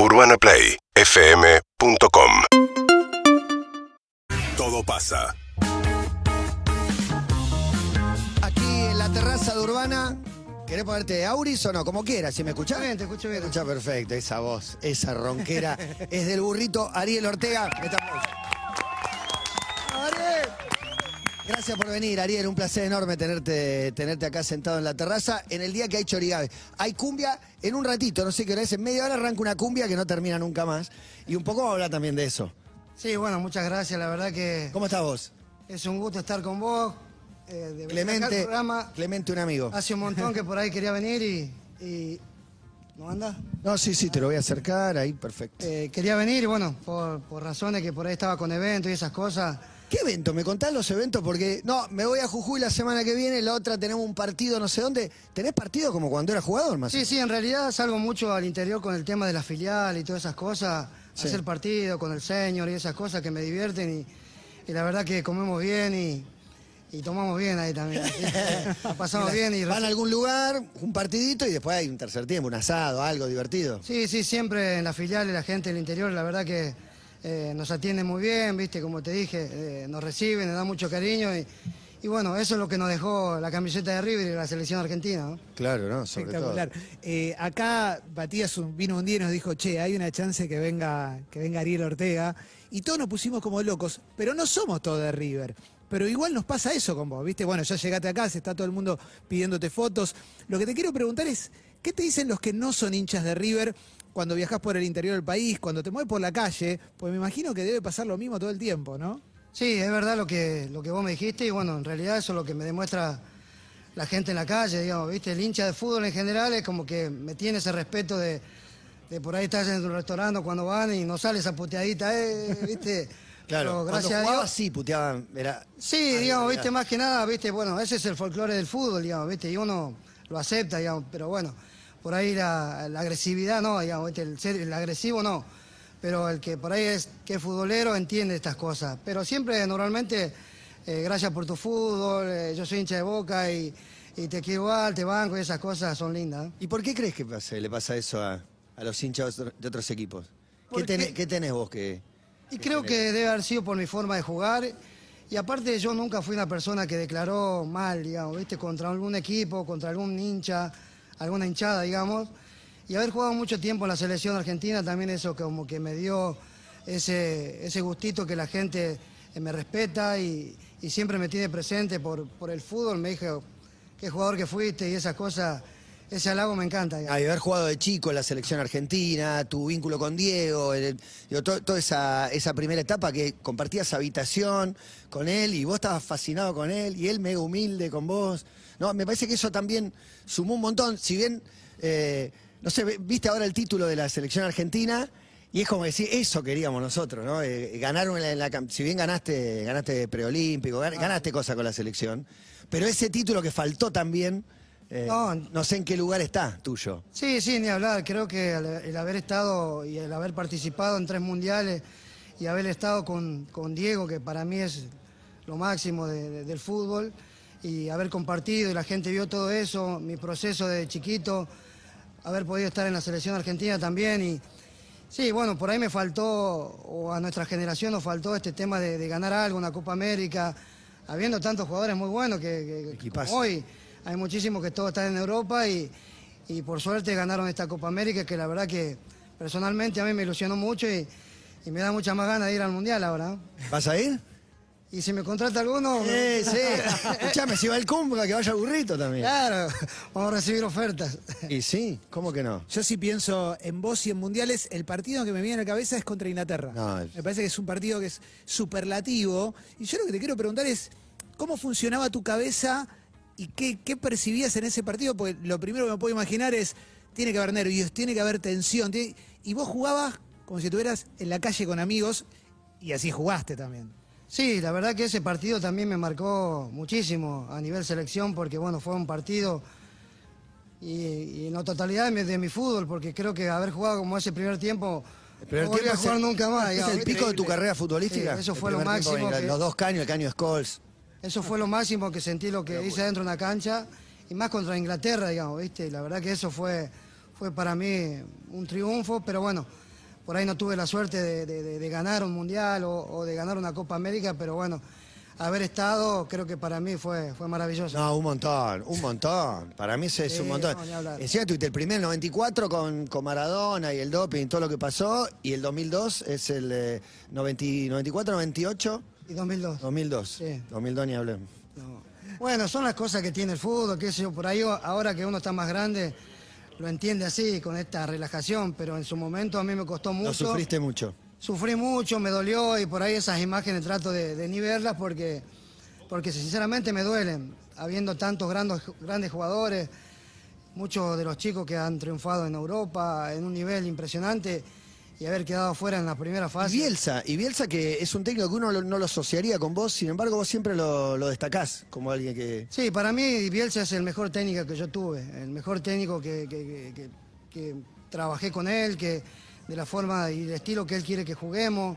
UrbanaPlayFM.com Todo pasa. Aquí en la terraza de Urbana. ¿Querés ponerte Auris o no? Como quieras, si me escuchás. Bien, te escucho bien. Escucha perfecto, esa voz, esa ronquera es del burrito Ariel Ortega. ¡Ariel! Gracias por venir, Ariel. Un placer enorme tenerte, tenerte acá sentado en la terraza en el día que hay chorigabe. Hay cumbia en un ratito, no sé qué hora es. En media hora arranca una cumbia que no termina nunca más. Y un poco vamos a hablar también de eso. Sí, bueno, muchas gracias. La verdad que ¿Cómo estás vos? es un gusto estar con vos. eh, de Clemente, programa. Clemente, un amigo. Hace un montón que por ahí quería venir y... y- ¿No anda? No, sí, sí, te lo voy a acercar, ahí, perfecto. Eh, quería venir bueno, por, por razones que por ahí estaba con eventos y esas cosas. ¿Qué evento? ¿Me contás los eventos? Porque, no, me voy a Jujuy la semana que viene, la otra tenemos un partido no sé dónde. ¿Tenés partido como cuando eras jugador, más? Sí, sí, en realidad salgo mucho al interior con el tema de la filial y todas esas cosas. Sí. Hacer partido con el señor y esas cosas que me divierten y, y la verdad que comemos bien y, y tomamos bien ahí también. La pasamos bien y Van a algún lugar, un partidito y después hay un tercer tiempo, un asado, algo divertido. Sí, sí, siempre en la filial y la gente del interior, la verdad que eh, nos atienden muy bien, viste, como te dije, eh, nos reciben, nos dan mucho cariño y, y bueno, eso es lo que nos dejó la camiseta de River y la selección argentina. ¿no? Claro, ¿no? Sobre Espectacular. Eh, acá Matías un- vino un día y nos dijo, che, hay una chance que venga, que venga Ariel Ortega. Y todos nos pusimos como locos, pero no somos todos de River. Pero igual nos pasa eso con vos, ¿viste? Bueno, ya llegaste acá, se está todo el mundo pidiéndote fotos. Lo que te quiero preguntar es, ¿qué te dicen los que no son hinchas de River cuando viajas por el interior del país, cuando te mueves por la calle? Pues me imagino que debe pasar lo mismo todo el tiempo, ¿no? Sí, es verdad lo que, lo que vos me dijiste y bueno, en realidad eso es lo que me demuestra la gente en la calle, digamos, viste, el hincha de fútbol en general es como que me tiene ese respeto de, de por ahí estás en un restaurante cuando van y no sale esa puteadita, eh, viste. Claro, Pero cuando gracias a Dios. sí puteaban, era... Sí, digamos, viste, más que nada, viste, bueno, ese es el folclore del fútbol, digamos, viste, y uno lo acepta, digamos, pero bueno, por ahí la, la agresividad no, digamos, viste, el, ser, el agresivo no, pero el que por ahí es que es futbolero entiende estas cosas, pero siempre, normalmente, eh, gracias por tu fútbol, eh, yo soy hincha de boca y, y te quiero igual, te banco y esas cosas son lindas. ¿eh? ¿Y por qué crees que pasa- le pasa eso a, a los hinchas de otro- de otros equipos? ¿Qué, Porque- tenés, qué tenés vos que...? Y creo que debe haber sido por mi forma de jugar. Y aparte yo nunca fui una persona que declaró mal, digamos, ¿viste? Contra algún equipo, contra algún hincha, alguna hinchada, digamos. Y haber jugado mucho tiempo en la selección argentina también eso como que me dio ese, ese gustito que la gente eh, me respeta y, y siempre me tiene presente por, por el fútbol. Me dijo, qué jugador que fuiste y esas cosas, ese halago me encanta. Ay, haber jugado de chico en la selección argentina, tu vínculo con Diego, toda esa, esa primera etapa que compartías habitación con él y vos estabas fascinado con él y él mega humilde con vos. No, me parece que eso también sumó un montón. Si bien, eh, no sé, viste ahora el título de la selección argentina y es como decir, eso queríamos nosotros, ¿no? Eh, ganar una- en la si bien ganaste, ganaste preolímpico, gan- ganaste cosas con la selección, pero ese título que faltó también, eh, No. no sé en qué lugar está tuyo. Sí, sí, ni hablar. Creo que el, el haber estado y el haber participado en tres mundiales y haber estado con, con Diego, que para mí es lo máximo de- de- del fútbol, y haber compartido y la gente vio todo eso, mi proceso de chiquito, haber podido estar en la selección argentina también. Y sí, bueno, por ahí me faltó, o a nuestra generación nos faltó este tema de, de ganar algo, una Copa América, habiendo tantos jugadores muy buenos que, hoy hay muchísimos que todos están en Europa y, y por suerte ganaron esta Copa América que la verdad que personalmente a mí me ilusionó mucho y, y me da mucha más ganas de ir al Mundial ahora. ¿Vas a ir? Y si me contrata alguno... Eh, sí. Escuchame, si va el cumbra, que vaya burrito también. Claro, vamos a recibir ofertas. Y sí, ¿cómo que no? Yo sí pienso en vos y en mundiales. El partido que me viene a la cabeza es contra Inglaterra. No, es- Me parece que es un partido que es superlativo. Y yo lo que te quiero preguntar es, ¿cómo funcionaba tu cabeza y qué, qué percibías en ese partido? Porque lo primero que me puedo imaginar es, tiene que haber nervios, tiene que haber tensión. tiene- Y vos jugabas como si estuvieras en la calle con amigos y así jugaste también. Sí, la verdad que ese partido también me marcó muchísimo a nivel selección porque bueno, fue un partido y, y en la totalidad de mi, de mi fútbol porque creo que haber jugado como ese primer tiempo El primer no volví tiempo a jugar el- nunca más. ¿Es el pico de tu carrera futbolística? Sí, eso fue lo máximo los- que- Los dos caños, el caño de Scholes. Eso fue lo máximo que sentí lo que hice dentro de una cancha y más contra Inglaterra, digamos, ¿viste? Y la verdad que eso fue, fue para mí un triunfo, pero bueno, por ahí no tuve la suerte de, de- de- de ganar un mundial o, o de ganar una Copa América, pero bueno, haber estado creo que para mí fue, fue maravilloso. No, un montón, un montón. Para mí ese es Sí, un montón. no. Encima tuviste el primer 94 con, con Maradona y el doping y todo lo que pasó. Y el 2002 es el eh, 90 94, 98, Y 2002. 2002. Sí. 2002 ni hablemos. No. Bueno, son las cosas que tiene el fútbol, qué sé yo, por ahí ahora que uno está más grande lo entiende así, con esta relajación, pero en su momento a mí me costó mucho. Lo sufriste mucho. Sufrí mucho, me dolió y por ahí esas imágenes trato de, de ni verlas porque, porque sinceramente me duelen, habiendo tantos grandes, grandes jugadores, muchos de los chicos que han triunfado en Europa en un nivel impresionante y haber quedado fuera en la primera fase. Y Bielsa, y Bielsa que es un técnico que uno lo- no lo asociaría con vos, sin embargo vos siempre lo, lo destacás como alguien que... Sí, para mí Bielsa es el mejor técnico que yo tuve, el mejor técnico que, que- que- que- que trabajé con él, que de la forma y el estilo que él quiere que juguemos,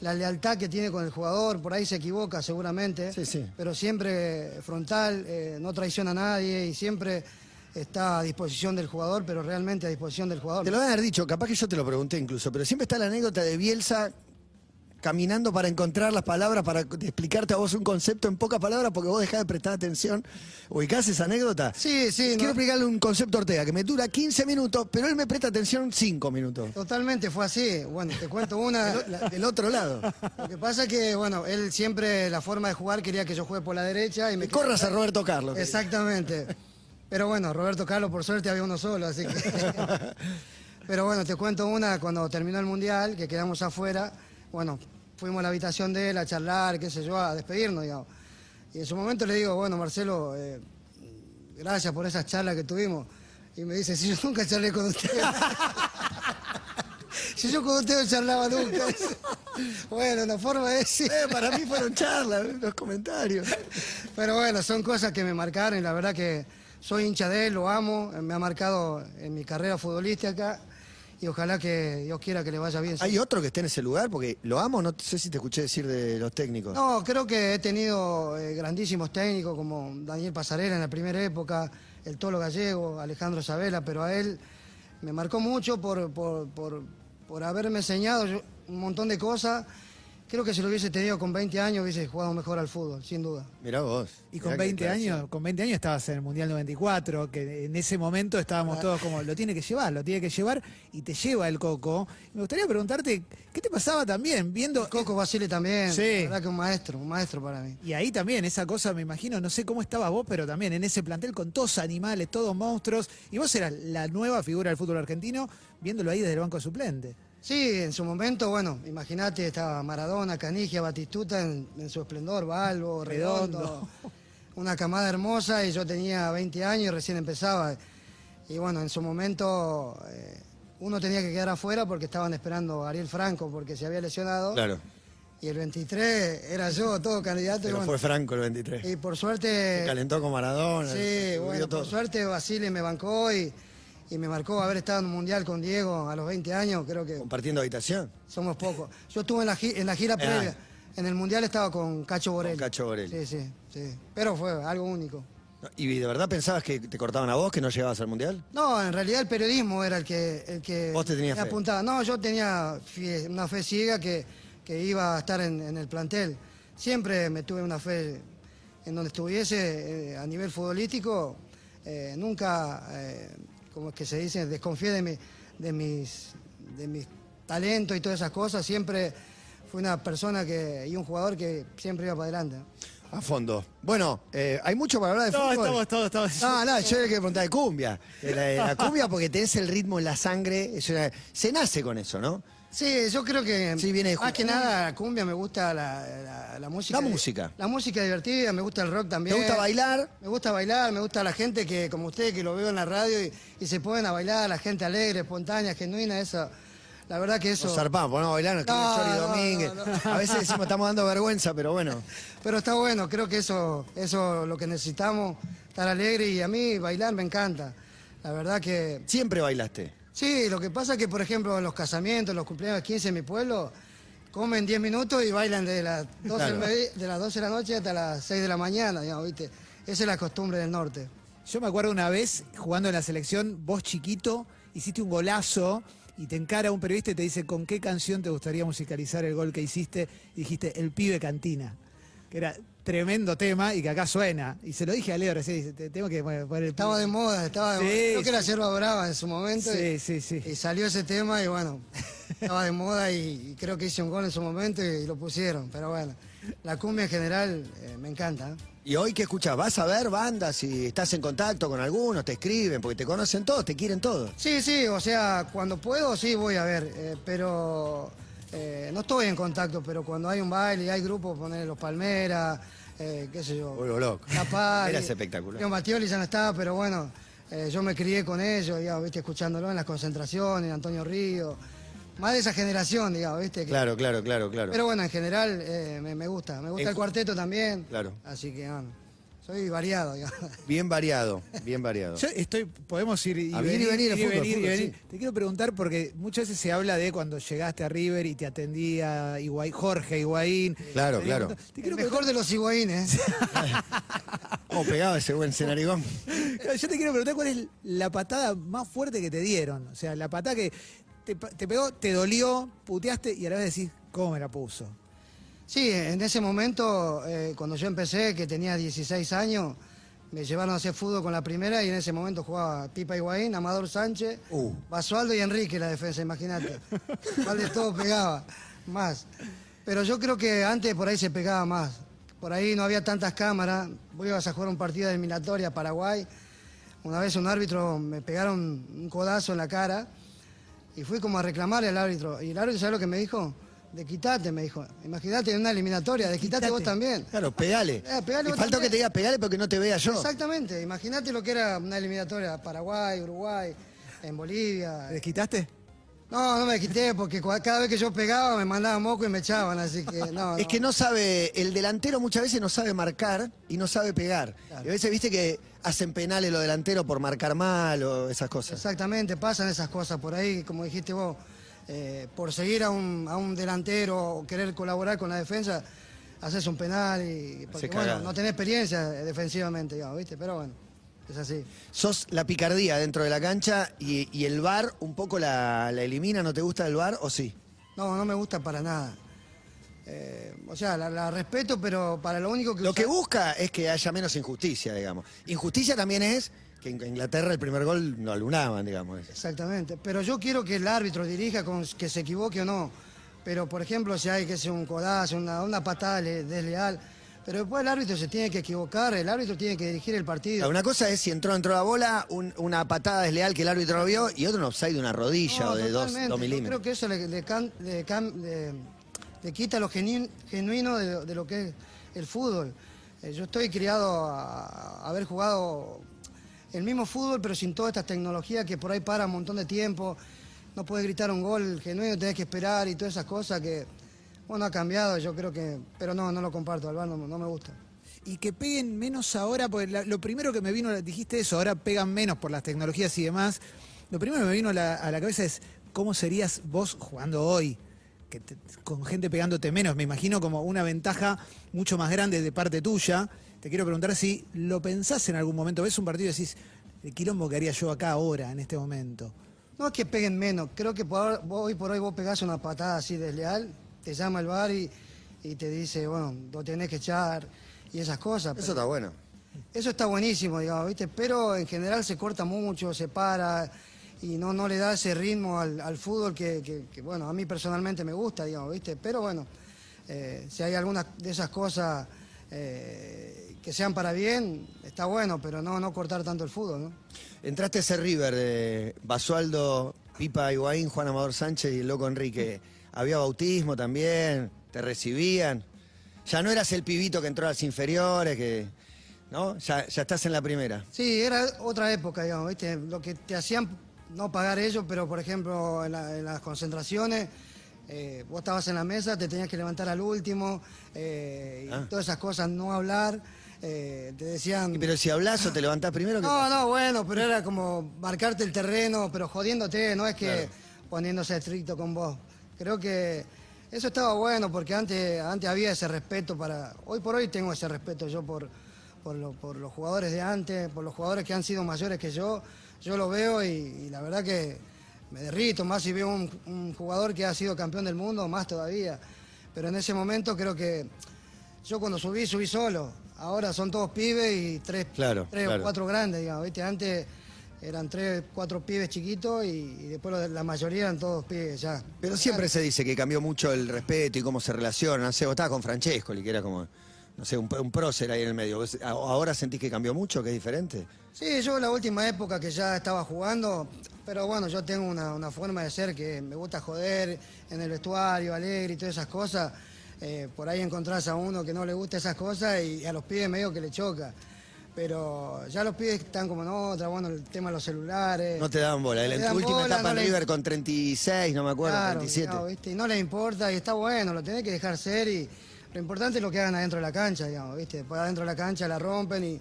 la lealtad que tiene con el jugador, por ahí se equivoca seguramente, Sí, sí. pero siempre frontal, eh, no traiciona a nadie y siempre está a disposición del jugador, pero realmente a disposición del jugador. Te lo van a haber dicho, capaz que yo te lo pregunté incluso, pero siempre está la anécdota de Bielsa caminando para encontrar las palabras, para explicarte a vos un concepto en pocas palabras, porque vos dejás de prestar atención. ¿Ubicás esa anécdota? Sí, sí, Quiero no- explicarle un concepto a Ortega, que me dura 15 minutos, pero él me presta atención 5 minutos. Totalmente fue así. Bueno, te cuento una. La- Del otro lado. Lo que pasa es que, bueno, él siempre, la forma de jugar, quería que yo juegue por la derecha y me Que corras a Roberto Carlos. Exactamente. Pero bueno, Roberto Carlos, por suerte, había uno solo, así que. Pero bueno, te cuento una, cuando terminó el mundial, que quedamos afuera, bueno, fuimos a la habitación de él a charlar, qué sé yo, a despedirnos, digamos. Y en su momento le digo, bueno, Marcelo, eh, gracias por esas charlas que tuvimos. Y me dice, si yo nunca charlé con usted. si yo con usted no charlaba nunca. bueno, una forma de decir. Eh, para mí fueron charlas, los comentarios. Pero bueno, son cosas que me marcaron y la verdad que soy hincha de él, lo amo, me ha marcado en mi carrera futbolística y ojalá que Dios quiera que le vaya bien. ¿Hay otro que esté en ese lugar? Porque lo amo, no sé si te escuché decir de los técnicos. No, creo que he tenido eh, grandísimos técnicos como Daniel Pasarela en la primera época, el Tolo Gallego, Alejandro Sabela, pero a él me marcó mucho por, por, por- por haberme enseñado un montón de cosas. Creo que si lo hubiese tenido con 20 años hubiese jugado mejor al fútbol, sin duda. Mirá vos. Y mirá con qué 20 declaración. años, con 20 años estabas en el Mundial 94, que en ese momento estábamos todos como, lo tiene que llevar, lo tiene que llevar, y te lleva el coco. Me gustaría preguntarte, ¿qué te pasaba también viendo... Coco Basile también, Sí. la verdad que un maestro, un maestro para mí. Y ahí también, esa cosa, me imagino, no sé cómo estabas vos, pero también en ese plantel con todos animales, todos monstruos, y vos eras la nueva figura del fútbol argentino, viéndolo ahí desde el banco suplente. Sí, en su momento, bueno, imagínate, estaba Maradona, Canigia, Batistuta en, en su esplendor, Balbo, Redondo, Redondo. una camada hermosa y yo tenía 20 años y recién empezaba. Y bueno, en su momento eh, uno tenía que quedar afuera porque estaban esperando a Ariel Franco porque se había lesionado. Claro. Y el 23 era yo, todo candidato. y Pero bueno, fue Franco el 23. y por Se suerte... calentó con Maradona. Sí, se bueno, todo. por suerte Basile me bancó y, y me marcó haber estado en un mundial con Diego a los 20 años, creo que Compartiendo habitación. somos pocos. Yo estuve en la, en la gira previa. En el mundial estaba con Cacho Borelli. Ah. Con Cacho Borelli. Sí, sí, sí. Pero fue algo único. ¿Y de verdad pensabas que te cortaban a vos, que no llegabas al Mundial? No, en realidad el periodismo era el que, el que Vos te tenías me fe. apuntaba. No, yo tenía una fe ciega que, que iba a estar en, en el plantel. Siempre me tuve una fe en donde estuviese eh, a nivel futbolístico. eh, nunca, eh, como es que se dice, desconfié de, mi- de, mis, de mis talentos y todas esas cosas. Siempre fui una persona que, y un jugador que siempre iba para adelante. A fondo. Bueno, eh, hay mucho para hablar de No, fútbol. estamos todos, estamos... No, no, yo le quiero preguntar de cumbia. De la, de la cumbia porque tenés el ritmo en la sangre. es una- se nace con eso, ¿no? Sí, yo creo que Sí, viene de más que nada la cumbia me gusta la, la- la música. La música. La música divertida, me gusta el rock también. ¿Te gusta bailar? Me gusta bailar, me gusta la gente que, como usted, que lo veo en la radio y, y se ponen a bailar, la gente alegre, espontánea, genuina, eso. La verdad que eso. Nos zarpamos, ponemos a bailar, nos No, Chori no, Domínguez. no, A veces decimos estamos dando vergüenza, pero bueno. Pero está bueno, creo que eso eso es lo que necesitamos, estar alegre y a mí bailar me encanta. La verdad que Siempre bailaste. Sí, lo que pasa es que, por ejemplo, en los casamientos, en los cumpleaños 15 en mi pueblo, comen 10 minutos y bailan de las 12, Claro. del medi- de las 12 de la noche hasta las 6 de la mañana, digamos, ¿viste? Esa es la costumbre del norte. Yo me acuerdo una vez jugando en la selección, vos chiquito, hiciste un golazo y te encara un periodista y te dice con qué canción te gustaría musicalizar el gol que hiciste, y dijiste El pibe cantina, que era tremendo tema y que acá suena. Y se lo dije a Leo recién, dice, "Te- tengo que poner el Estaba de pibe". moda, estaba de Sí, moda. Creo que era. Yerba Brava en su momento. Sí, y, sí, sí. y salió ese tema y bueno, estaba de moda y, y creo que hice un gol en su momento y, lo pusieron. Pero bueno, la cumbia en general eh, me encanta. ¿Y hoy qué escuchás? ¿Vas a ver bandas y estás en contacto con algunos? ¿Te escriben? Porque te conocen todos, te quieren todos. Sí, sí, o sea, cuando puedo sí voy a ver, eh, pero eh, no estoy en contacto, pero cuando hay un baile y hay grupos, poner los Palmeras, eh, qué sé yo. Vuelvo loco. La Paz, Eras y- espectacular. Leo Matioli ya no está, pero bueno, eh, yo me crié con ellos, digamos, viste, escuchándolo en las concentraciones, Antonio Río, más de esa generación, digamos, viste. que- Claro, claro, claro, claro. Pero bueno, en general eh, me, me gusta, me gusta En el cuarteto también. Claro. Así que bueno, soy variado, digamos. Bien variado, bien variado. Yo estoy, podemos ir y A venir, ir y venir, ir y fútbol, venir, y fútbol, venir. sí. Te quiero preguntar porque muchas veces se habla de cuando llegaste a River y te atendía Higuaín, Jorge Higuaín. Claro, Te claro. Te El quiero mejor de los higüeínes. ¿Cómo pegaba ese buen cenarigón? Yo te quiero preguntar cuál es la patada más fuerte que te dieron. O sea, la patada que te, pa- te pegó, te dolió, puteaste y a la vez decís, ¿cómo me la puso? Sí, en ese momento, eh, cuando yo empecé, que tenía 16 años, me llevaron a hacer fútbol con la primera y en ese momento jugaba Pipa Higuaín, Amador Sánchez, Uh. Basualdo y Enrique la defensa, imagínate. ¿Cuál de todo pegaba? Más. Pero yo creo que antes por ahí se pegaba más. Por ahí no había tantas cámaras. Vos ibas a jugar un partido de eliminatoria a Paraguay. Una vez un árbitro me pegaron un codazo en la cara y fui como a reclamarle al árbitro. Y el árbitro, ¿sabes lo que me dijo? De quitate, me dijo. Imagínate en una eliminatoria, de quitate vos también. Claro, pegale. Eh, pegale y vos faltó que te diga pegale porque no te vea yo. Exactamente, imagínate lo que era una eliminatoria Paraguay, Uruguay, en Bolivia. ¿Te desquitaste? No, no me quité porque cua- cada vez que yo pegaba me mandaban moco y me echaban, así que no. Es que no sabe, el delantero muchas veces no sabe marcar y no sabe pegar. Claro. Y a veces viste que hacen penales los delanteros por marcar mal o esas cosas. Exactamente, pasan esas cosas por ahí, como dijiste vos, eh, por seguir a un, a un delantero o querer colaborar con la defensa, haces un penal y porque bueno, no tenés experiencia defensivamente, digamos, ¿viste? Pero bueno, es así. Sos la picardía dentro de la cancha y, y el bar un poco la, la elimina, ¿no te gusta el bar o sí? No, no me gusta para nada. Eh, o sea, la, la respeto, pero para lo único que Lo usa- que busca es que haya menos injusticia, digamos. Injusticia también es que en Inglaterra el primer gol no alunaban, digamos. Exactamente. Pero yo quiero que el árbitro dirija con que se equivoque o no. Pero, por ejemplo, si hay que ser un codazo, una, una patada le- desleal. Pero después el árbitro se tiene que equivocar, el árbitro tiene que dirigir el partido. Una cosa es si entró dentro de la bola, un- una patada desleal que el árbitro no vio y otro un offside de una rodilla No, o de dos, dos Yo milímetros. creo que eso le, le can- le quita lo genu- genuino de, de lo que es el fútbol. Eh, yo estoy criado a, a haber jugado el mismo fútbol, pero sin todas estas tecnologías que por ahí para un montón de tiempo. No puedes gritar un gol genuino, tenés que esperar y todas esas cosas que, bueno, ha cambiado, yo creo que, pero no, no lo comparto, Alvar, no, no me gusta. Y que peguen menos ahora, porque lo primero que me vino, dijiste eso, ahora pegan menos por las tecnologías y demás. Lo primero que me vino a la, a la cabeza es cómo serías vos jugando hoy, que te- con gente pegándote menos. Me imagino como una ventaja mucho más grande de parte tuya. Te quiero preguntar si lo pensás en algún momento, ves un partido y decís, el quilombo que haría yo acá ahora, en este momento. No es que peguen menos, creo que por, hoy por hoy vos pegás una patada así desleal, te llama el bar y, y te dice, bueno, lo tenés que echar y esas cosas. Eso pero- está bueno. eso está buenísimo, digamos, ¿viste? Pero en general se corta mucho, se para y no, no le da ese ritmo al, al fútbol que, que- que, bueno, a mí personalmente me gusta, digamos, ¿viste? Pero bueno, eh, si hay algunas de esas cosas eh, que sean para bien, está bueno, pero no, no cortar tanto el fútbol, ¿no? Entraste a ese River de Basualdo, Pipa Higuaín, Juan Amador Sánchez y el Loco Enrique. Había bautismo también, te recibían. Ya no eras el pibito que entró a las inferiores, que. ¿No? Ya, ya estás en la primera. Sí, era otra época, digamos, ¿viste? Lo que te hacían no pagar ellos, pero por ejemplo en, la- en las concentraciones, eh, vos estabas en la mesa, te tenías que levantar al último, eh, y Ah. todas esas cosas, no hablar, eh, te decían... Pero si hablas o te levantás primero, ¿qué No, pasa? no, bueno, pero era como marcarte el terreno, pero jodiéndote, no es que Claro. poniéndose estricto con vos. Creo que eso estaba bueno porque antes, antes había ese respeto para... Hoy por hoy tengo ese respeto yo por, por, lo- por los jugadores de antes, por los jugadores que han sido mayores que yo. Yo lo veo y, y la verdad que me derrito, más si veo un, un jugador que ha sido campeón del mundo, más todavía. Pero en ese momento creo que yo cuando subí, subí solo. Ahora son todos pibes y tres, Claro, tres claro. o cuatro grandes, digamos. ¿viste? Antes eran tres, cuatro pibes chiquitos y, y después la mayoría eran todos pibes ya. Pero siempre se dice que cambió mucho el respeto y cómo se relaciona. No sé, vos estabas con Francesco, que era como, no sé, un, un prócer ahí en el medio. ¿Vos a- ¿Ahora sentís que cambió mucho, que es diferente? Sí, yo la última época que ya estaba jugando, pero bueno, yo tengo una, una forma de ser que me gusta joder en el vestuario, alegre y todas esas cosas. Eh, por ahí encontrás a uno que no le gusta esas cosas y a los pibes medio que le choca. Pero ya los pibes están como en otra, bueno, el tema de los celulares. No te daban bola. No En dan última bola, etapa no River con 36, no me acuerdo, Claro, 37. no, ¿viste? Y no les importa y está bueno, lo tenés que dejar ser y lo importante es lo que hagan adentro de la cancha, digamos, ¿viste? Después adentro de la cancha la rompen y,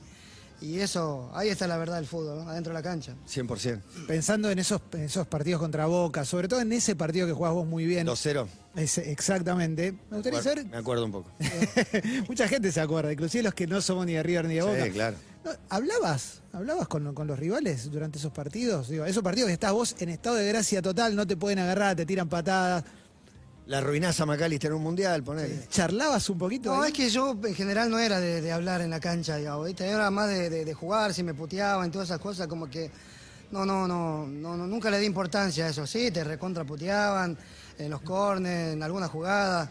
y eso, ahí está la verdad del fútbol, ¿no? adentro de la cancha. 100%. Pensando en esos, en esos partidos contra Boca, sobre todo en ese partido que jugás vos muy bien. 2-0. Ese- exactamente. Me gustaría saber. Me acuerdo un poco. Mucha gente se acuerda, inclusive los que no somos ni de River ni de Boca. Sí, claro. No, ¿Hablabas? ¿Hablabas con, con los rivales durante esos partidos? Digo, esos partidos que estás vos en estado de gracia total, no te pueden agarrar, te tiran patadas. La arruinás a McAllister en un mundial, ponele. ¿Charlabas un poquito? No, ahí? es que yo en general no era de, de hablar en la cancha, digamos, ¿viste? Era más de, de- de jugar, si me puteaban, todas esas cosas, como que no, no, no, no, no, nunca le di importancia a eso. Sí, te recontra puteaban en los corners, en alguna jugada,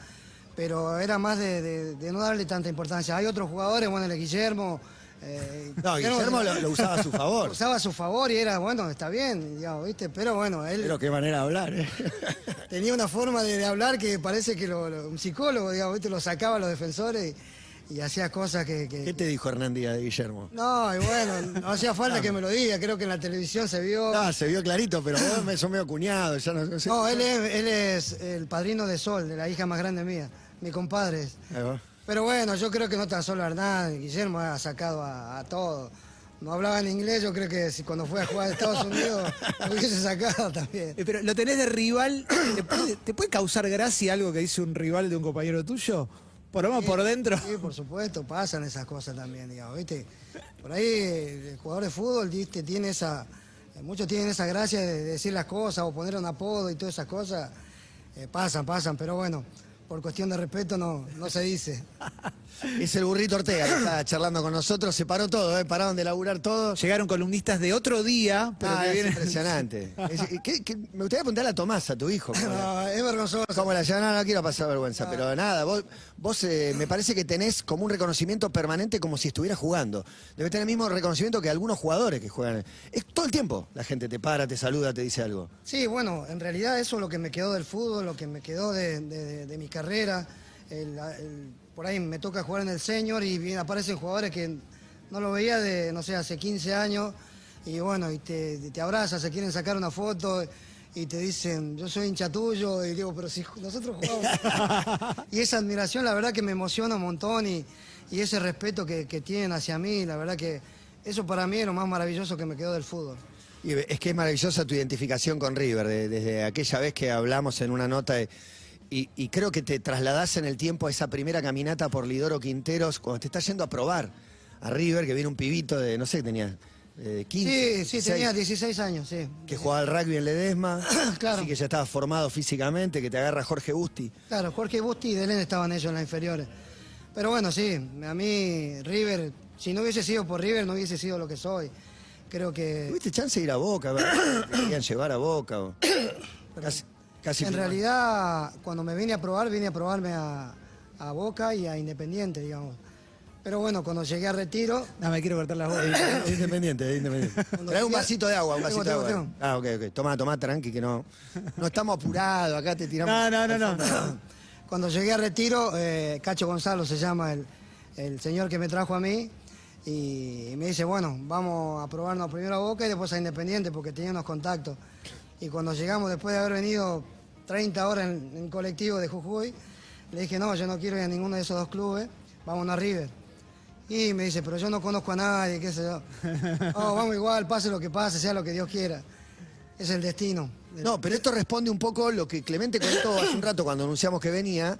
pero era más de, de- de no darle tanta importancia. Hay otros jugadores, bueno, el Guillermo. eh, No, Guillermo lo, lo usaba a su lo favor. usaba a su favor y era, bueno, está bien, digamos, ¿viste? Pero bueno, él Pero qué manera de hablar, ¿eh? tenía una forma de, de hablar que parece que lo- lo- un psicólogo, digamos, ¿viste? Lo sacaba a los defensores y, y hacía cosas que... que- ¿Qué te dijo Hernán Díaz de Guillermo? No, y bueno, no hacía falta que me lo diga, creo que en la televisión se vio... No, se vio clarito, pero vos me sos medio cuñado, ya no, no sé. No, él es, él es el padrino de Sol, de la hija más grande mía, mi compadre. Pero bueno, yo creo que no tan solo Hernán, Guillermo ha sacado a, a todo. No hablaba en inglés, yo creo que si cuando fue a jugar a Estados Unidos lo hubiese sacado también. Eh, Pero lo tenés de rival. ¿Te puede, te puede causar gracia algo que dice un rival de un compañero tuyo? Por lo menos por dentro. Sí, por supuesto, pasan esas cosas también, digamos, ¿viste? Por ahí el jugador de fútbol ¿viste? tiene esa, eh, muchos tienen esa gracia de decir las cosas o poner un apodo y todas esas cosas. Eh, pasan, pasan, pero bueno, por cuestión de respeto no, no se dice. Es el burrito Ortega que está charlando con nosotros, se paró todo, ¿eh? pararon de laburar todo. Llegaron columnistas de otro día, pero Ah, que es vienen. impresionante. Es- ¿qué- qué- me gustaría preguntarle a Tomás, a tu hijo. ¿cómo la- No, es vergonzoso. ¿Cómo la llevan? No, no quiero pasar vergüenza, pero nada, vos, vos eh, me parece que tenés como un reconocimiento permanente como si estuvieras jugando. Debes tener el mismo reconocimiento que algunos jugadores que juegan. Es todo el tiempo. La gente te para, te saluda, te dice algo. Sí, bueno, en realidad eso es lo que me quedó del fútbol, lo que me quedó de, de- de mi carrera. El- el- por ahí me toca jugar en el senior y bien, aparecen jugadores que no lo veía de, no sé, hace 15 años y bueno, y te, te abrazas, se quieren sacar una foto y te dicen, yo soy hincha tuyo y digo, pero si nosotros jugamos. y esa admiración, la verdad que me emociona un montón y, y ese respeto que, que tienen hacia mí, la verdad que eso para mí es lo más maravilloso que me quedó del fútbol. Y es que es maravillosa tu identificación con River, de- desde aquella vez que hablamos en una nota. de- y, y creo que te trasladás en el tiempo a esa primera caminata por Lidoro Quinteros, cuando te estás yendo a probar a River, que viene un pibito de, no sé, tenía eh, 15. Sí, sí, 16, tenía 16 años, sí. Que jugaba al rugby en Ledesma, Claro. así que ya estaba formado físicamente, que te agarra Jorge Busti. Claro, Jorge Busti y Delén estaban ellos en las inferiores. Pero bueno, sí, a mí River, si no hubiese sido por River, no hubiese sido lo que soy. Creo que ¿Tuviste chance de ir a Boca? a ver, ¿Te querían llevar a Boca? o- Casi, casi en realidad cuando me vine a probar, vine a probarme a, a Boca y a Independiente, digamos. Pero bueno, cuando llegué a retiro, No, me quiero cortar las bolas. Independiente, independiente. Trae un vasito de agua, un vasito de tengo, agua. Ah, ok, ok. Toma, toma, tranqui, que no, no estamos apurados, acá te tiramos. No, no, no, no. Cuando llegué a retiro, eh, Cacho Gonzalo se llama el, el señor que me trajo a mí y me dice, bueno, vamos a probarnos primero a Boca y después a Independiente porque tenía unos contactos. Y cuando llegamos, después de haber venido 30 horas en, en colectivo de Jujuy, le dije, no, yo no quiero ir a ninguno de esos dos clubes, vámonos a River. Y me dice, pero yo no conozco a nadie, qué sé yo. No, vamos igual, pase lo que pase, sea lo que Dios quiera. Es el destino. No, pero esto responde un poco lo que Clemente contó hace un rato cuando anunciamos que venía.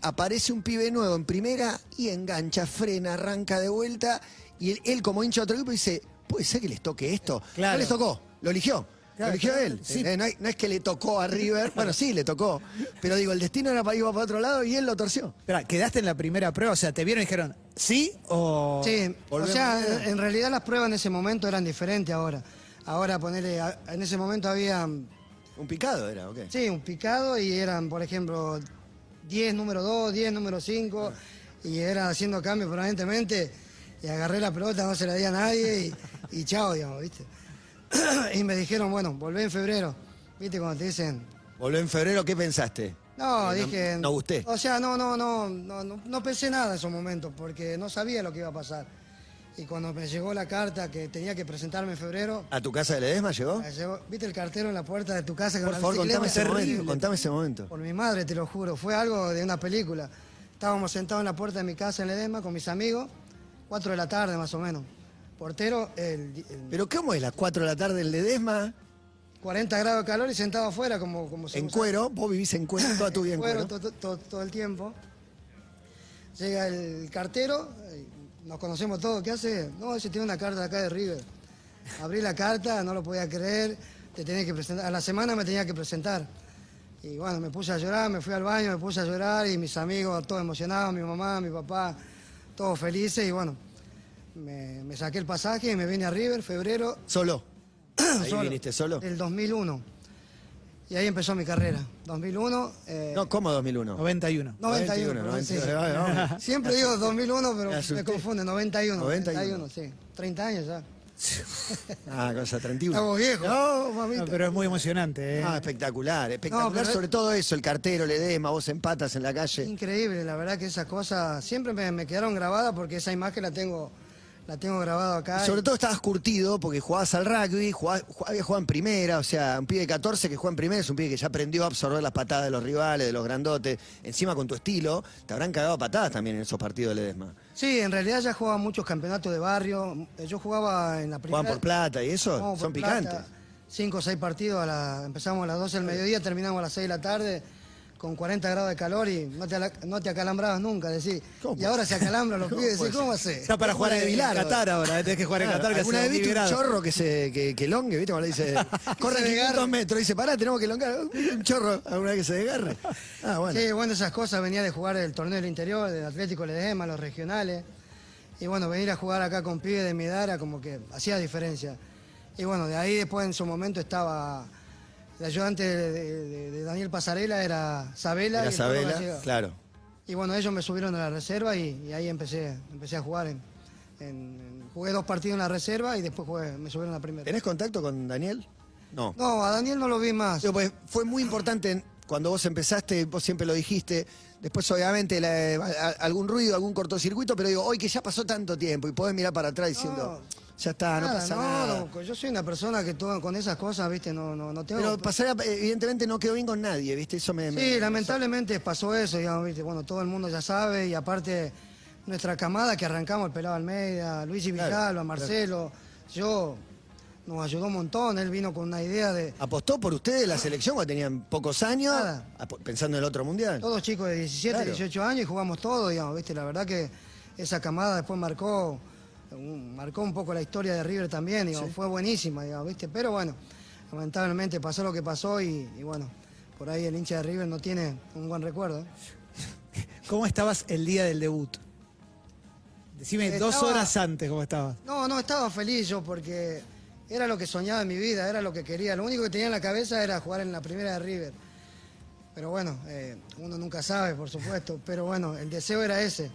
aparece un pibe nuevo en primera y engancha, frena, arranca de vuelta. Y él, él como hincha de otro equipo dice, ¿puede ser que les toque esto? Claro. No les tocó, lo eligió. Lo eligió claro, él. sí. Eh, no, hay- no es que le tocó a River. Bueno, sí, le tocó. Pero digo, el destino era para ir para otro lado y él lo torció. Espera, ¿quedaste en la primera prueba? O sea, ¿te vieron y dijeron sí o...? Sí, o sea, en realidad las pruebas en ese momento eran diferentes ahora. Ahora, ponerle, en ese momento había, Un picado era, ¿ok? sí, un picado y eran, por ejemplo, 10 número 2, 10 número 5, y era haciendo cambios permanentemente, y agarré la pelota, no se la di a nadie, y, y chao, digamos, ¿viste? Y me dijeron, bueno, volvé en febrero, ¿viste? Cuando te dicen, Volvió en febrero, ¿qué pensaste? no, Eh, dije... No gusté. O sea, no, no, no, no, no, no pensé nada en esos momentos, porque no sabía lo que iba a pasar. Y cuando me llegó la carta que tenía que presentarme en febrero, ¿A tu casa de Ledesma llegó? ¿viste el cartero en la puerta de tu casa con Por la favor, contame ese momento. Contame ese momento. Por mi madre, te lo juro. Fue algo de una película. Estábamos sentados en la puerta de mi casa en Ledesma con mis amigos, 4 de la tarde más o menos. Portero, el, el ¿Pero cómo es las 4 de la tarde en Ledesma? 40 grados de calor y sentado afuera como, como En cuero, vos vivís en cuero toda tu vida en Cuero, cuero. to- to- todo el tiempo. Llega el cartero, eh, nos conocemos todos, ¿qué hace? No, ese tiene una carta de acá de River. Abrí la carta, no lo podía creer, te tenía que presentar, a la semana me tenía que presentar. Y bueno, me puse a llorar, me fui al baño, me puse a llorar y mis amigos todos emocionados, mi mamá, mi papá, todos felices y bueno, me, me saqué el pasaje y me vine a River, febrero, ¿Solo? ¿Ahí solo, viniste solo? del 2001. Y ahí empezó mi carrera. 2001. eh, No, ¿cómo 2001? 91. 91, 91, perdón, sí. 91, vale, vamos. Siempre digo 2001, pero Me me confunde. 91. 91. 91, sí. 30 años ya. Ah, cosa 31. Estamos viejos. No, mamita. No, pero es muy emocionante, ¿eh? Ah, espectacular, espectacular. No, sobre todo eso, el cartero, Ledesma, vos empatas en la calle. Increíble, la verdad que esas cosas siempre me, me quedaron grabadas porque esa imagen la tengo, la tengo grabada acá. Sobre todo estabas curtido porque jugabas al rugby, jugabas, jugabas- había jugado en primera, o sea, un pibe de 14 que juega en primera es un pibe que ya aprendió a absorber las patadas de los rivales, de los grandotes. Encima con tu estilo, te habrán cagado patadas también en esos partidos de Ledesma. Sí, en realidad ya jugaba muchos campeonatos de barrio. Yo jugaba en la primera. Jugaban por plata y eso, son plata, picantes. Cinco o seis partidos, a la- empezamos a las 12 del mediodía, terminamos a las 6 de la tarde con 40 grados de calor y no te, no te acalambrabas nunca, decís. ¿Cómo Y ahora se acalambran los ¿Cómo pibes, decís, ¿cómo ser? hace? Está para jugar en. Qatar ahora, tenés que jugar en Qatar que ¿Alguna hace vez viste un 10 grados. chorro que se que, que longue, viste? Cuando le dice, corre Se 500 desgarre. metros, dice, pará, tenemos que longar. Un chorro, alguna vez que se desgarre. Ah, bueno. Sí, bueno, esas cosas, venía de jugar el torneo del interior, del Atlético Ledesma, los regionales. Y bueno, venir a jugar acá con pibes de mi edad era como que hacía diferencia. Y bueno, de ahí después en su momento estaba el ayudante de, de- de Daniel Pasarela, era Sabela. Era y Sabela, claro. Y bueno, ellos me subieron a la reserva y, y ahí empecé, empecé a jugar. En, en- en- jugué dos partidos en la reserva y después jugué- me subieron a la primera. ¿Tenés contacto con Daniel? No. No, a Daniel no lo vi más. Pues, fue muy importante cuando vos empezaste, vos siempre lo dijiste. Después, obviamente, la- a- algún ruido, algún cortocircuito, pero digo, hoy que ya pasó tanto tiempo y podés mirar para atrás diciendo, ya está, no pasa no, nada. loco, yo soy una persona que todo, con esas cosas, viste, no, no, no tengo... Pero pasar, evidentemente, no quedó bien con nadie, ¿viste? Eso me. me- Sí, lamentablemente pasó eso, digamos, ¿viste? Bueno, todo el mundo ya sabe y aparte nuestra camada que arrancamos, el Pelado Almeida, Luis y Claro, Marcelo, yo, nos ayudó un montón, él vino con una idea de ¿Apostó por ustedes la selección cuando tenían pocos años? Nada. Apo- Pensando en el otro mundial. todos chicos de 17, Claro. 18 años y jugamos todo, digamos, ¿viste? La verdad que esa camada después marcó, marcó un poco la historia de River también, digamos, fue buenísima, ¿viste? Pero bueno, lamentablemente pasó lo que pasó y, y bueno, por ahí el hincha de River no tiene un buen recuerdo. ¿eh? ¿Cómo estabas el día del debut? Decime dos horas antes cómo estabas. No, no, estaba feliz yo porque era lo que soñaba en mi vida, era lo que quería. Lo único que tenía en la cabeza era jugar en la primera de River. Pero bueno, eh, uno nunca sabe, por supuesto. Pero bueno, el deseo era ese.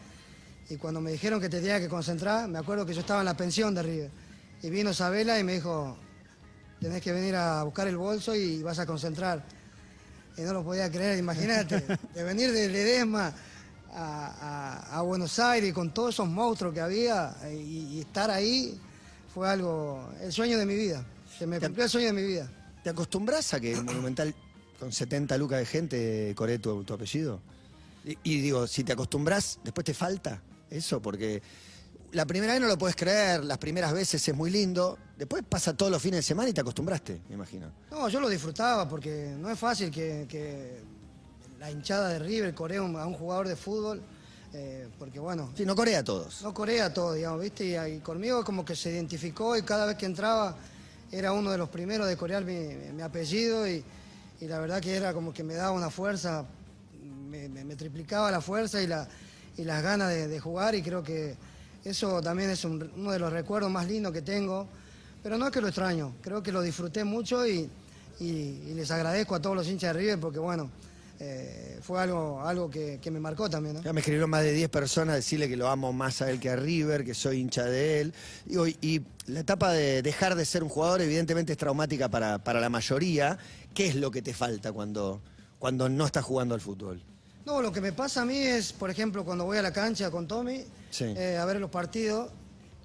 Y cuando me dijeron que te tenía que concentrar, me acuerdo que yo estaba en la pensión de River. Y vino Sabela y me dijo, tenés que venir a buscar el bolso y vas a concentrar. Y no lo podía creer, imagínate, de venir de Ledesma a, a- a Buenos Aires con todos esos monstruos que había eh, y, y estar ahí fue algo, el sueño de mi vida. Se me cumplió el sueño de mi vida. ¿Te acostumbras a que el Monumental con 70 lucas de gente coree tu, tu apellido? Y, y digo, si te acostumbras, después te falta eso, porque la primera vez no lo puedes creer, las primeras veces es muy lindo, después pasa todos los fines de semana y te acostumbraste, me imagino. No, yo lo disfrutaba porque no es fácil que, que la hinchada de River coree a un jugador de fútbol, eh, porque bueno, Sí, no corea a todos. no corea todo, digamos, ¿viste? Y, ahí conmigo como que se identificó y cada vez que entraba era uno de los primeros de corear mi, mi apellido y, y la verdad que era como que me daba una fuerza, me, me- me triplicaba la fuerza y, la, y las ganas de, jugar y creo que eso también es un- uno de los recuerdos más lindos que tengo, pero no es que lo extraño, creo que lo disfruté mucho y, les agradezco a todos los hinchas de River porque bueno, eh, fue algo, algo que, me marcó también. Ya me escribieron más de 10 personas decirle que lo amo más a él que a River, que soy hincha de él. Y, y la etapa de dejar de ser un jugador evidentemente es traumática para, para la mayoría. ¿Qué es lo que te falta cuando, cuando no estás jugando al fútbol? No, lo que me pasa a mí es, por ejemplo, cuando voy a la cancha con Tommy Sí. eh, a ver los partidos,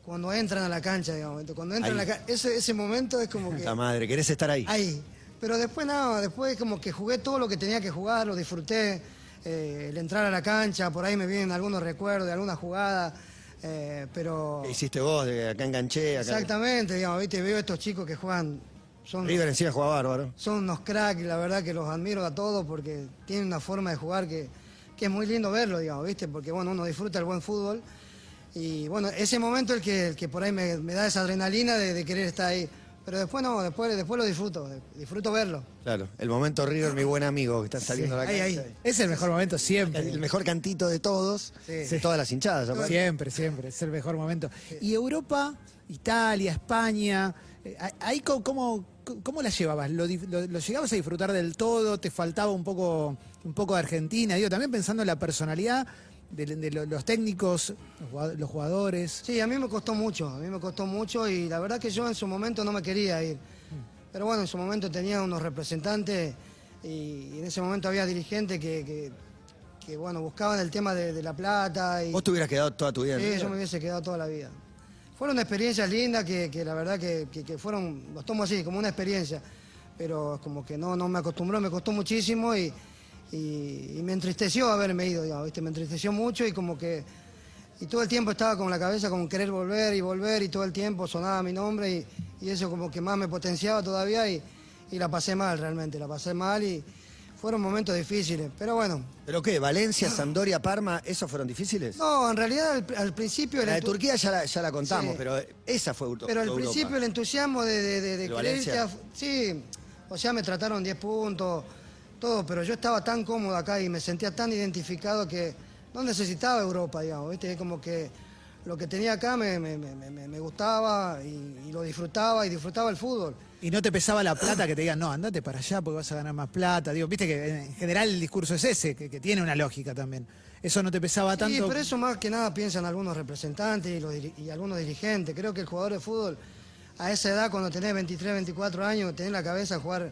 cuando entran a la cancha, digamos. Cuando entran Ahí. a la cancha, ese, ese momento es como que... La madre, querés estar ahí. Ahí. Pero después nada, después como que jugué todo lo que tenía que jugar, lo disfruté. eh, el entrar a la cancha, por ahí me vienen algunos recuerdos de alguna jugada, eh, pero... ¿Qué hiciste vos? De acá enganché, acá. Exactamente, digamos, ¿viste? veo estos chicos que juegan, son, River encima juega bárbaro. son unos cracks, la verdad que los admiro a todos porque tienen una forma de jugar que, que es muy lindo verlo, digamos, ¿viste? Porque bueno, uno disfruta el buen fútbol y bueno, ese momento el que, el que por ahí me, me da esa adrenalina de, de querer estar ahí. Pero después no, después, después lo disfruto, disfruto verlo. Claro, el momento River, mi buen amigo, que está saliendo a la ahí, ahí. Es el mejor momento siempre. El mejor cantito de todos, Sí. de todas las hinchadas. Siempre, siempre, es el mejor momento. Y Europa, Italia, España, ahí co- cómo, cómo la llevabas? ¿Lo, dif- lo- lo llegabas a disfrutar del todo? ¿Te faltaba un poco, un poco de Argentina? Digo, también pensando en la personalidad de, de lo- los técnicos, los jugad- los jugadores. Sí, a mí me costó mucho, a mí me costó mucho y la verdad que yo en su momento no me quería ir. Pero bueno, en su momento tenía unos representantes y, y en ese momento había dirigentes que, que- que, bueno, buscaban el tema de, de la plata y Vos te hubieras quedado toda tu vida sí, yo me hubiese quedado toda la vida. Fueron experiencias lindas que, que la verdad que, que- fueron, los tomo así, como una experiencia, pero como que no, no me acostumbró, me costó muchísimo y, y- me entristeció haberme ido, me entristeció mucho y como que y todo el tiempo estaba con la cabeza con querer volver y volver y todo el tiempo sonaba mi nombre y, y eso como que más me potenciaba todavía y, y la pasé mal realmente, la pasé mal y fueron momentos difíciles, pero bueno. ¿Pero qué? ¿Valencia, Sampdoria, Parma, esos fueron difíciles? No, en realidad al, al principio... La de Turquía ya la, ya la contamos, Sí. pero esa fue Euro- Pero al Europa. principio el entusiasmo de, de, de- Sí, o sea, me trataron 10 puntos, todo, pero yo estaba tan cómodo acá y me sentía tan identificado que no necesitaba Europa, digamos, ¿viste? Es como que lo que tenía acá me, me- me- me- me gustaba y, y lo disfrutaba y disfrutaba el fútbol. Y no te pesaba la plata que te digan, no, andate para allá porque vas a ganar más plata. Digo, viste que en general el discurso es ese, que, que tiene una lógica también. Eso no te pesaba tanto. Sí, pero eso más que nada piensan algunos representantes y, los diri- y algunos dirigentes. Creo que el jugador de fútbol, a esa edad, cuando tenés 23, 24 años, tenés la cabeza a jugar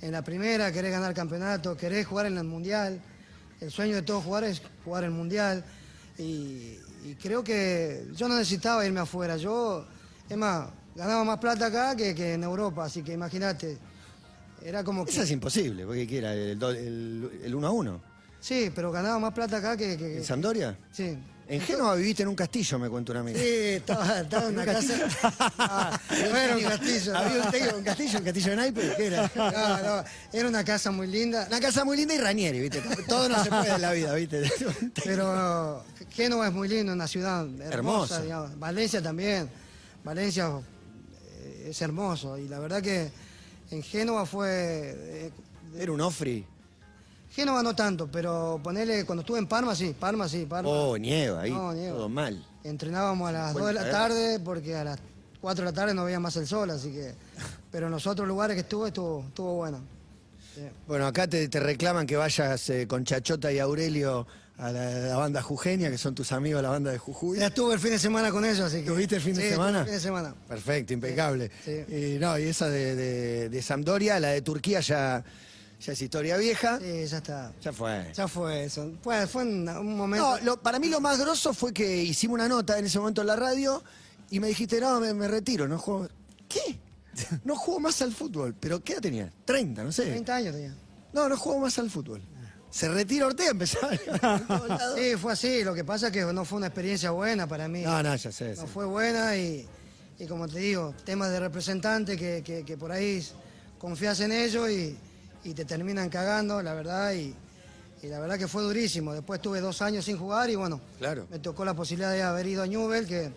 en la primera, querés ganar campeonato, querés jugar en el mundial. El sueño de todo jugar es jugar el mundial. Y, y creo que yo no necesitaba irme afuera. Yo, es más, ganaba más plata acá que, que en Europa, así que imagínate. Era como que. Esa es imposible, porque ¿qué era? ¿El, do- el, el 1 a 1? Sí, pero ganaba más plata acá que. que- ¿En Sampdoria? sí. En Génova viviste en un castillo, me cuenta un amigo. Sí, estaba, estaba en una casa. Ah, no era un castillo. Había un, te- un castillo, un castillo de naipes, ¿qué era? No, no, era una casa muy linda, Una casa muy linda y Ranieri, ¿viste? Todo no se puede en la vida, ¿viste? pero Génova es muy lindo, una ciudad hermosa, Hermosa. digamos. Valencia también. Valencia eh, es hermoso y la verdad que en Génova fue... eh, Era un Ofri. Génova no tanto, pero ponele, cuando estuve en Parma sí, Parma sí, Parma. Oh, nieva ahí. No, nieva. Todo mal. Entrenábamos a las 2 de la tarde porque a las 4 de la tarde no veía más el sol, así que... Pero en los otros lugares que estuve estuvo, estuvo bueno. Sí. Bueno, acá te, te reclaman que vayas eh, con Chachota y Aurelio a la, la banda Jujeña, que son tus amigos, la banda de Jujuy. Ya estuve el fin de semana con ellos, así que... ¿Tuviste el fin de Sí, semana? el fin de semana. Perfecto, impecable. Sí. Y no, y esa de, de, de Sampdoria, la de Turquía ya, ya es historia vieja. Sí, ya está. Ya fue. Ya fue eso. Fue, fue un, un momento... No, lo- para mí lo más grosso fue que hicimos una nota en ese momento en la radio y me dijiste, no, me, me retiro, no juego. ¿Qué? No juego más al fútbol. ¿Pero qué edad tenía? 30, no sé. 30 años tenía. No, no juego más al fútbol. Se retira Ortega, empezaba. Sí, fue así. Lo que pasa es que no fue una experiencia buena para mí. No, no, ya sé. No sí. fue buena y, y como te digo, temas de representante que, que- que por ahí confías en ellos y, y te terminan cagando, la verdad. Y, y la verdad que fue durísimo. Después tuve dos años sin jugar y bueno, Claro. me tocó la posibilidad de haber ido a Newell, que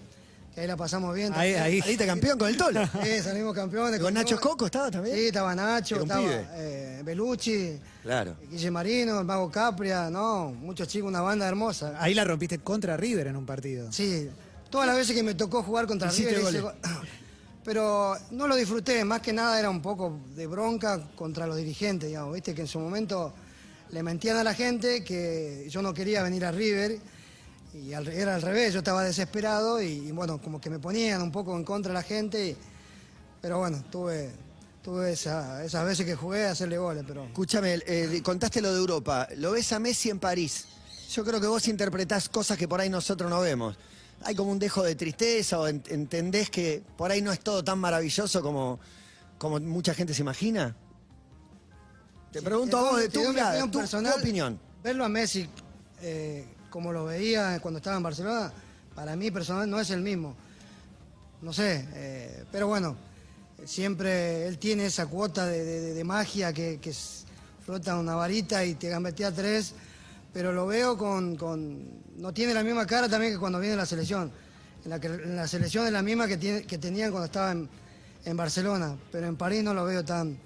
que ahí la pasamos bien. Ahí, ahí. Saliste campeón con el Tolo. Sí, salimos campeones. ¿Con Nacho. Escoco estaba también? Sí, estaba Nacho, estaba pibe. eh, Belucci, Claro. Guille Marino, el Mago Capria, no, muchos chicos, una banda hermosa. Ahí la rompiste contra River en un partido. Sí, todas las veces que me tocó jugar contra River, pero no lo disfruté, más que nada era un poco de bronca contra los dirigentes, digamos, viste que en su momento le mentían a la gente que yo no quería venir a River y al- era al revés, yo estaba desesperado y, y, bueno, como que me ponían un poco en contra de la gente, y- pero bueno, tuve, tuve esa- esas veces que jugué a hacerle goles, pero... Escúchame, eh, contaste lo de Europa. Lo ves a Messi en París. Yo creo que vos interpretás cosas que por ahí nosotros no vemos. Hay como un dejo de tristeza o en- entendés que por ahí no es todo tan maravilloso como, como mucha gente se imagina. Te pregunto a vos de tu mirada, opinión tu- tu personal. opinión. Verlo a Messi eh, como lo veía cuando estaba en Barcelona, para mí personal no es el mismo. No sé, eh, pero bueno, siempre él tiene esa cuota de, de- de magia que, frota una varita y te gambetea tres, pero lo veo con, con- No tiene la misma cara también que cuando viene la selección. En la, que, en la selección es la misma que, tiene, que tenían cuando estaba en, en Barcelona, pero en París no lo veo tan,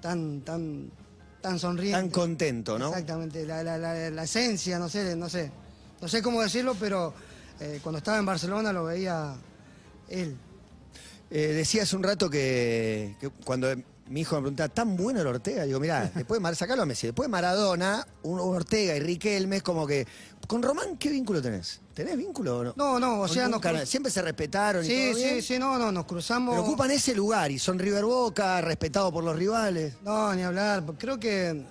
tan, tan, tan sonriente. Tan contento, ¿no? Exactamente, la, la- la- esencia, no sé, no sé. No sé cómo decirlo, pero eh, cuando estaba en Barcelona lo veía él. Eh, decía hace un rato que, que cuando mi hijo me preguntaba, ¿tan bueno el Ortega? Digo, mirá, después de Mar, sacalo a Messi, después de Maradona, un Ortega y Riquelme es como que. ¿Con Román qué vínculo tenés? ¿Tenés vínculo o no? No, no, o ¿O sea, nunca? nos cru- siempre se respetaron y Sí, todo bien? sí, sí, no, no, nos cruzamos. Pero ocupan ese lugar y son River Boca, respetados por los rivales. No, ni hablar. Creo que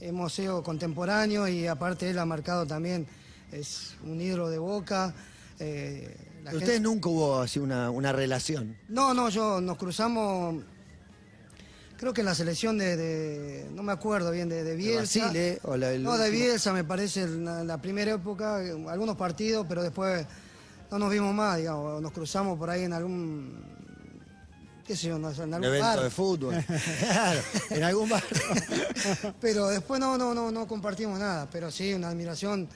hemos sido contemporáneos y aparte él ha marcado también, es un ídolo de boca. eh, gente- ustedes nunca hubo así una, una relación. No, no, yo nos cruzamos, creo que en la selección de, de- no me acuerdo bien, de, de Bielsa. Basile, o la- no, de. Bielsa me parece en la, primera época, algunos partidos, pero después no nos vimos más, digamos, nos cruzamos por ahí en algún, qué sé yo, en algún evento bar. de fútbol. claro, en algún bar. pero después no, no, no, no compartimos nada, pero sí, una admiración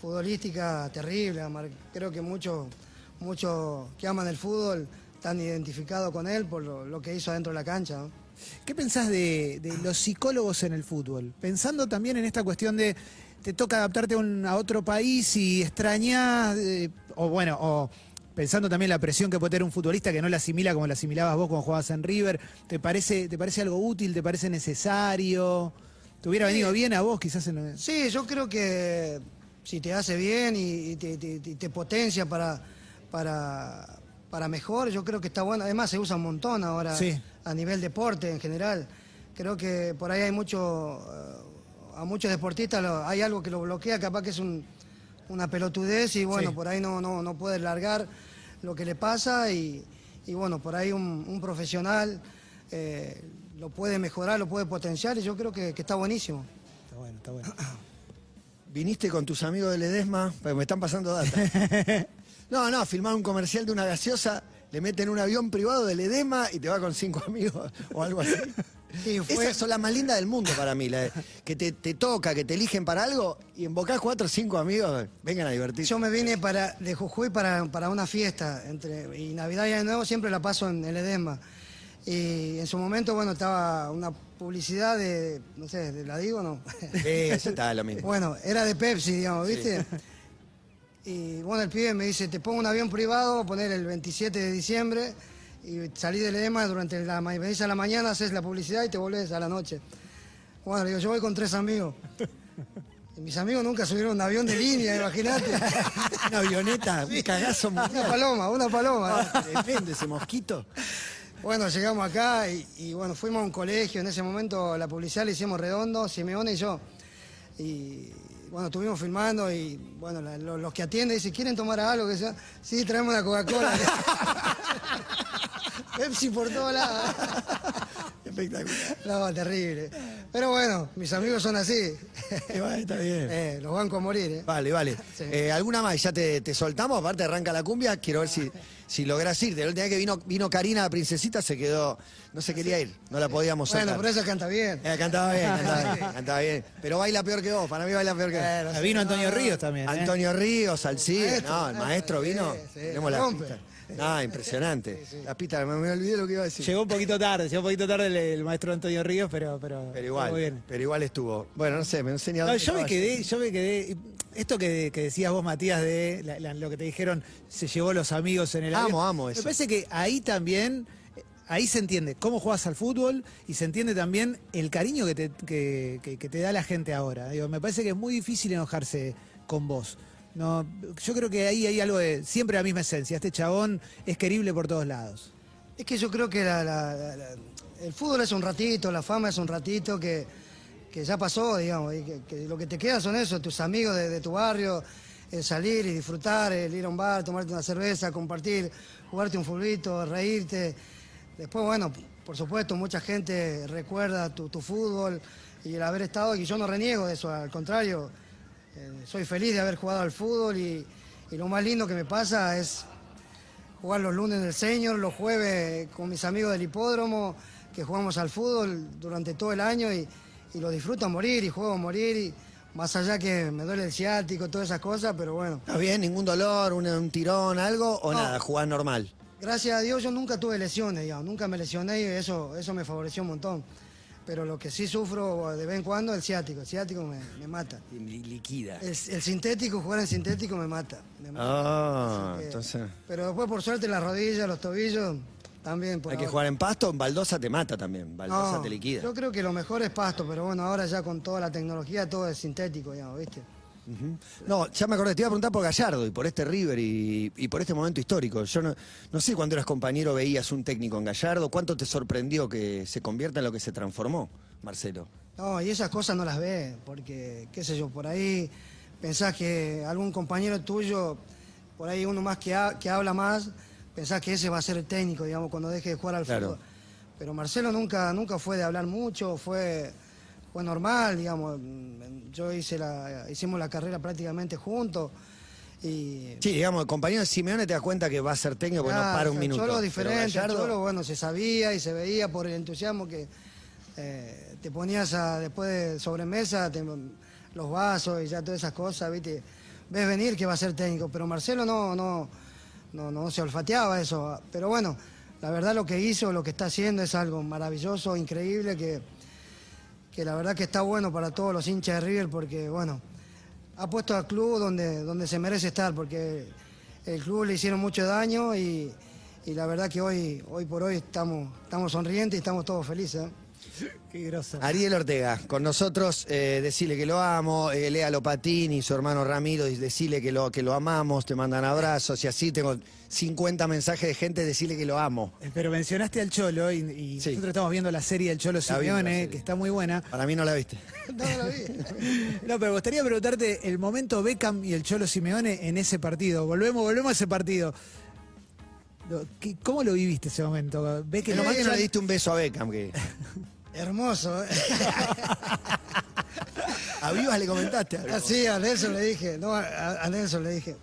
futbolística terrible. Creo que muchos muchos que aman el fútbol están identificados con él por lo, lo que hizo adentro de la cancha. ¿no? ¿Qué pensás de, de los psicólogos en el fútbol? Pensando también en esta cuestión de te toca adaptarte a, un- a otro país y extrañás, eh, o bueno, o pensando también la presión que puede tener un futbolista que no la asimila como la asimilabas vos cuando jugabas en River, ¿te parece, te parece algo útil? ¿Te parece necesario? ¿Te hubiera venido bien a vos quizás en... Sí, yo creo que si te hace bien y, y te, te- te- te potencia para, para, para mejor, yo creo que está bueno. Además se usa un montón ahora Sí. A nivel deporte en general. Creo que por ahí hay mucho, eh, a muchos deportistas lo- hay algo que lo bloquea, capaz que es un- una pelotudez y bueno, Sí. por ahí no, no, no puede largar lo que le pasa y, y bueno, por ahí un, un profesional eh, lo puede mejorar, lo puede potenciar y yo creo que- que está buenísimo. Está bueno, está bueno. ¿Viniste con tus amigos de Ledesma? Porque me están pasando data. No, no, filmar un comercial de una gaseosa, le meten un avión privado de Ledesma y te va con cinco amigos o algo así. Sí, fue- Esas son las más lindas del mundo para mí, la de- que te, te toca, que te eligen para algo y invocás cuatro o cinco amigos, vengan a divertirse. Yo me vine para, de Jujuy para, para una fiesta entre, y Navidad y Año Nuevo siempre la paso en el Edesma. Y en su momento, bueno, estaba una publicidad de, no sé, de la digo o no. Sí, está lo mismo. bueno, era de Pepsi, digamos, ¿viste? Y bueno, el pibe me dice, te pongo un avión privado, poner el 27 de diciembre y salí del Edesma durante la, ma- venís a la mañana, haces la publicidad y te volvés a la noche. Bueno, le digo, yo voy con tres amigos. Y mis amigos nunca subieron un avión de línea, imagínate. Una avioneta, un cagazo Una mundial. paloma, una paloma. Ah, Tremendo ese mosquito. Bueno, llegamos acá y, y, bueno, fuimos a un colegio. En ese momento la publicidad la hicimos redondo, Simeone y yo. Y bueno, estuvimos filmando y bueno, la- lo- los que atienden dicen, ¿quieren tomar algo? Que sea? Sí, traemos una Coca-Cola. Pepsi por todos lados. Espectacular. No, terrible. Pero bueno, mis amigos son así. Eh, bueno, Está bien. Eh, los banco a morir, ¿eh? Vale, vale. Sí. Eh, ¿Alguna más? Ya te, te soltamos, aparte arranca la cumbia, quiero ver si, si lográs irte. La última vez que vino, vino Karina, la princesita, se quedó, no se quería ir, no la podíamos Bueno, sacar. por eso canta bien. Eh, cantaba bien, cantaba bien, cantaba bien. Pero baila peor que vos, para mí baila peor que vos. Bueno, Ah, Vino Antonio Ríos también. ¿eh? Antonio Ríos, Alcide, Maestro, no, el maestro sí, vino. sí, Tenemos la No, impresionante. La pista, me, me olvidé lo que iba a decir. Llegó un poquito tarde, llegó un poquito tarde el, el maestro Antonio Ríos, pero, pero, Pero igual, muy bien. pero igual estuvo. Bueno, no sé, me enseña No, yo me quedé, yo me quedé. Esto que, que decías vos, Matías, de la- la- lo que te dijeron, se llevó los amigos en el Amo, avión. amo Me eso. parece que ahí también, eh, ahí se entiende cómo juegas al fútbol y se entiende también el cariño que te, que, que- que te da la gente ahora. Digo, me parece que es muy difícil enojarse con vos. No, yo creo que ahí hay algo de siempre la misma esencia. Este chabón es querible por todos lados. Es que yo creo que el fútbol es un ratito, la fama es un ratito que, que ya pasó, digamos, que, lo que te queda son eso, tus amigos de, tu barrio, el salir y disfrutar, el ir a un bar, tomarte una cerveza, compartir, jugarte un fulbito, reírte. Después, bueno, por supuesto, mucha gente recuerda tu, tu fútbol y el haber estado, y yo no reniego de eso, al contrario, soy feliz de haber jugado al fútbol y, y lo más lindo que me pasa es jugar los lunes en el Señor, los jueves con mis amigos del hipódromo, que jugamos al fútbol durante todo el año y, y lo disfruto a morir y juego a morir, y más allá que me duele el ciático, todas esas cosas, pero bueno, ¿Está bien? ¿Ningún dolor? ¿Un, un tirón? ¿Algo? ¿O No. nada? ¿Jugar normal? gracias a Dios yo nunca tuve lesiones, digamos, nunca me lesioné y eso, eso me favoreció un montón. Pero lo que sí sufro de vez en cuando es el ciático, el ciático me, me mata. Liquida. El, el sintético, jugar en sintético me mata. me mata. Ah, que- entonces. Pero después, por suerte, las rodillas, los tobillos, también. Por Hay que jugar en pasto, en baldosa te mata también. Baldosa No, te liquida. Yo creo que lo mejor es pasto, pero bueno, ahora ya con toda la tecnología todo es sintético, digamos, ¿viste? No, ya me acordé, te iba a preguntar por Gallardo y por este River y, y por este momento histórico. Yo no, no sé cuando eras compañero veías un técnico en Gallardo, ¿cuánto te sorprendió que se convierta en lo que se transformó, Marcelo? No, y esas cosas no las ves, porque, qué sé yo, por ahí pensás que algún compañero tuyo, por ahí uno más que, ha- que habla más, pensás que ese va a ser el técnico, digamos, cuando deje de jugar al Claro. fútbol. Pero Marcelo nunca, nunca fue de hablar mucho, fue, fue normal, digamos. Yo hice la, hicimos la carrera prácticamente juntos. Y Sí, digamos, el compañero de Simeone te das cuenta que va a ser técnico porque no para un minuto. Cholo diferente, Gallardo- Cholo, bueno, se sabía y se veía por el entusiasmo que eh, te ponías a, después de sobremesa, te- los vasos y ya todas esas cosas, ¿viste? Ves venir que va a ser técnico, pero Marcelo no, no, no, no se olfateaba eso. Pero bueno, la verdad lo que hizo, lo que está haciendo es algo maravilloso, increíble, que, que la verdad que está bueno para todos los hinchas de River porque, bueno, ha puesto al club donde, donde se merece estar, porque el club le hicieron mucho daño y, y la verdad que hoy, hoy por hoy estamos, estamos sonrientes y estamos todos felices. ¿eh? Qué grosa. Ariel Ortega, con nosotros, eh, decirle que lo amo, eh, Lea Lopatini, su hermano Ramiro, decirle que lo, que lo amamos, te mandan abrazos y así tengo 50 mensajes de gente, decirle que lo amo. Pero mencionaste al Cholo y, y Sí. nosotros estamos viendo la serie del Cholo La la Simeone, que está muy buena. Para mí no la viste. No, lo vi. No, pero gustaría preguntarte el momento Beckham y el Cholo Simeone en ese partido. Volvemos, volvemos a ese partido. Lo- ¿qué- ¿Cómo lo viviste ese momento? ¿Ves que Que lo nomás que no manchan? le diste un beso a Beckham, que Hermoso. ¿eh? a Vivas le comentaste algo. Así a Nelson le dije, no, a, a Nelson le dije,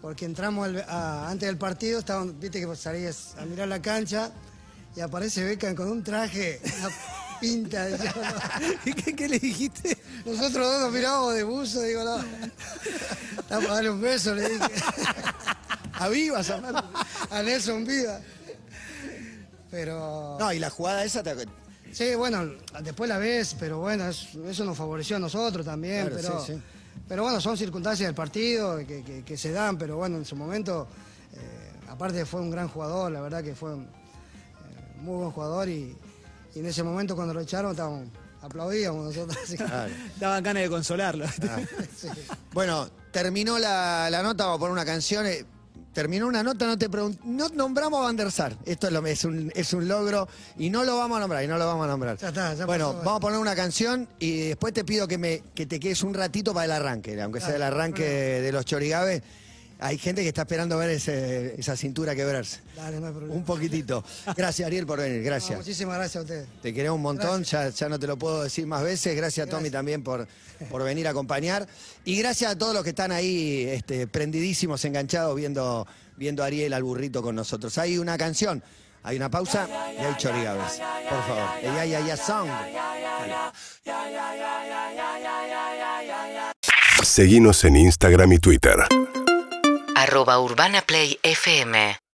porque entramos al- a- antes del partido, estaban, viste que salías a mirar la cancha y aparece Beckham con un traje, una pinta de ¿Y ¿Qué, qué le dijiste? Nosotros dos nos mirábamos de buzo, digo, no. Vamos a darle un beso, le dije. A Vivas, aparte. A Nelson Viva. Pero. No, y la jugada esa te... Sí, bueno, después la ves, pero bueno, es- eso nos favoreció a nosotros también. Claro, pero, sí, sí. pero bueno, son circunstancias del partido que, que- que se dan, pero bueno, en su momento, eh, aparte fue un gran jugador, la verdad que fue un eh, muy buen jugador y, y en ese momento cuando lo echaron estábamos, aplaudíamos nosotros. así Claro. Daban ganas de consolarlo. sí. Bueno, terminó la, la nota, vamos a poner una canción. eh, Terminó una nota, no te no nombramos a Van der Sar. Esto es, lo- es, un, es un logro y no lo vamos a nombrar, y no lo vamos a nombrar. Ya está, ya bueno, pasó. vamos a poner una canción y después te pido que, me, que te quedes un ratito para el arranque, aunque sea el arranque de los chorigaves. Hay gente que está esperando ver ese- esa cintura quebrarse. Dale, no hay problema. Un poquitito. Gracias, Ariel, por venir. No, Gracias. muchísimas gracias a ustedes. Te queremos un montón, ya, ya no te lo puedo decir más veces. Gracias, Tommy también por, por venir a acompañar. Y gracias a todos los que están ahí este, prendidísimos, enganchados, viendo, viendo a Ariel al burrito con nosotros. Hay una canción, hay una pausa y hay chorigaves. Por favor. El ya, ya, ya song. Dale. Seguinos en Instagram y Twitter. Arroba Urbana Play FM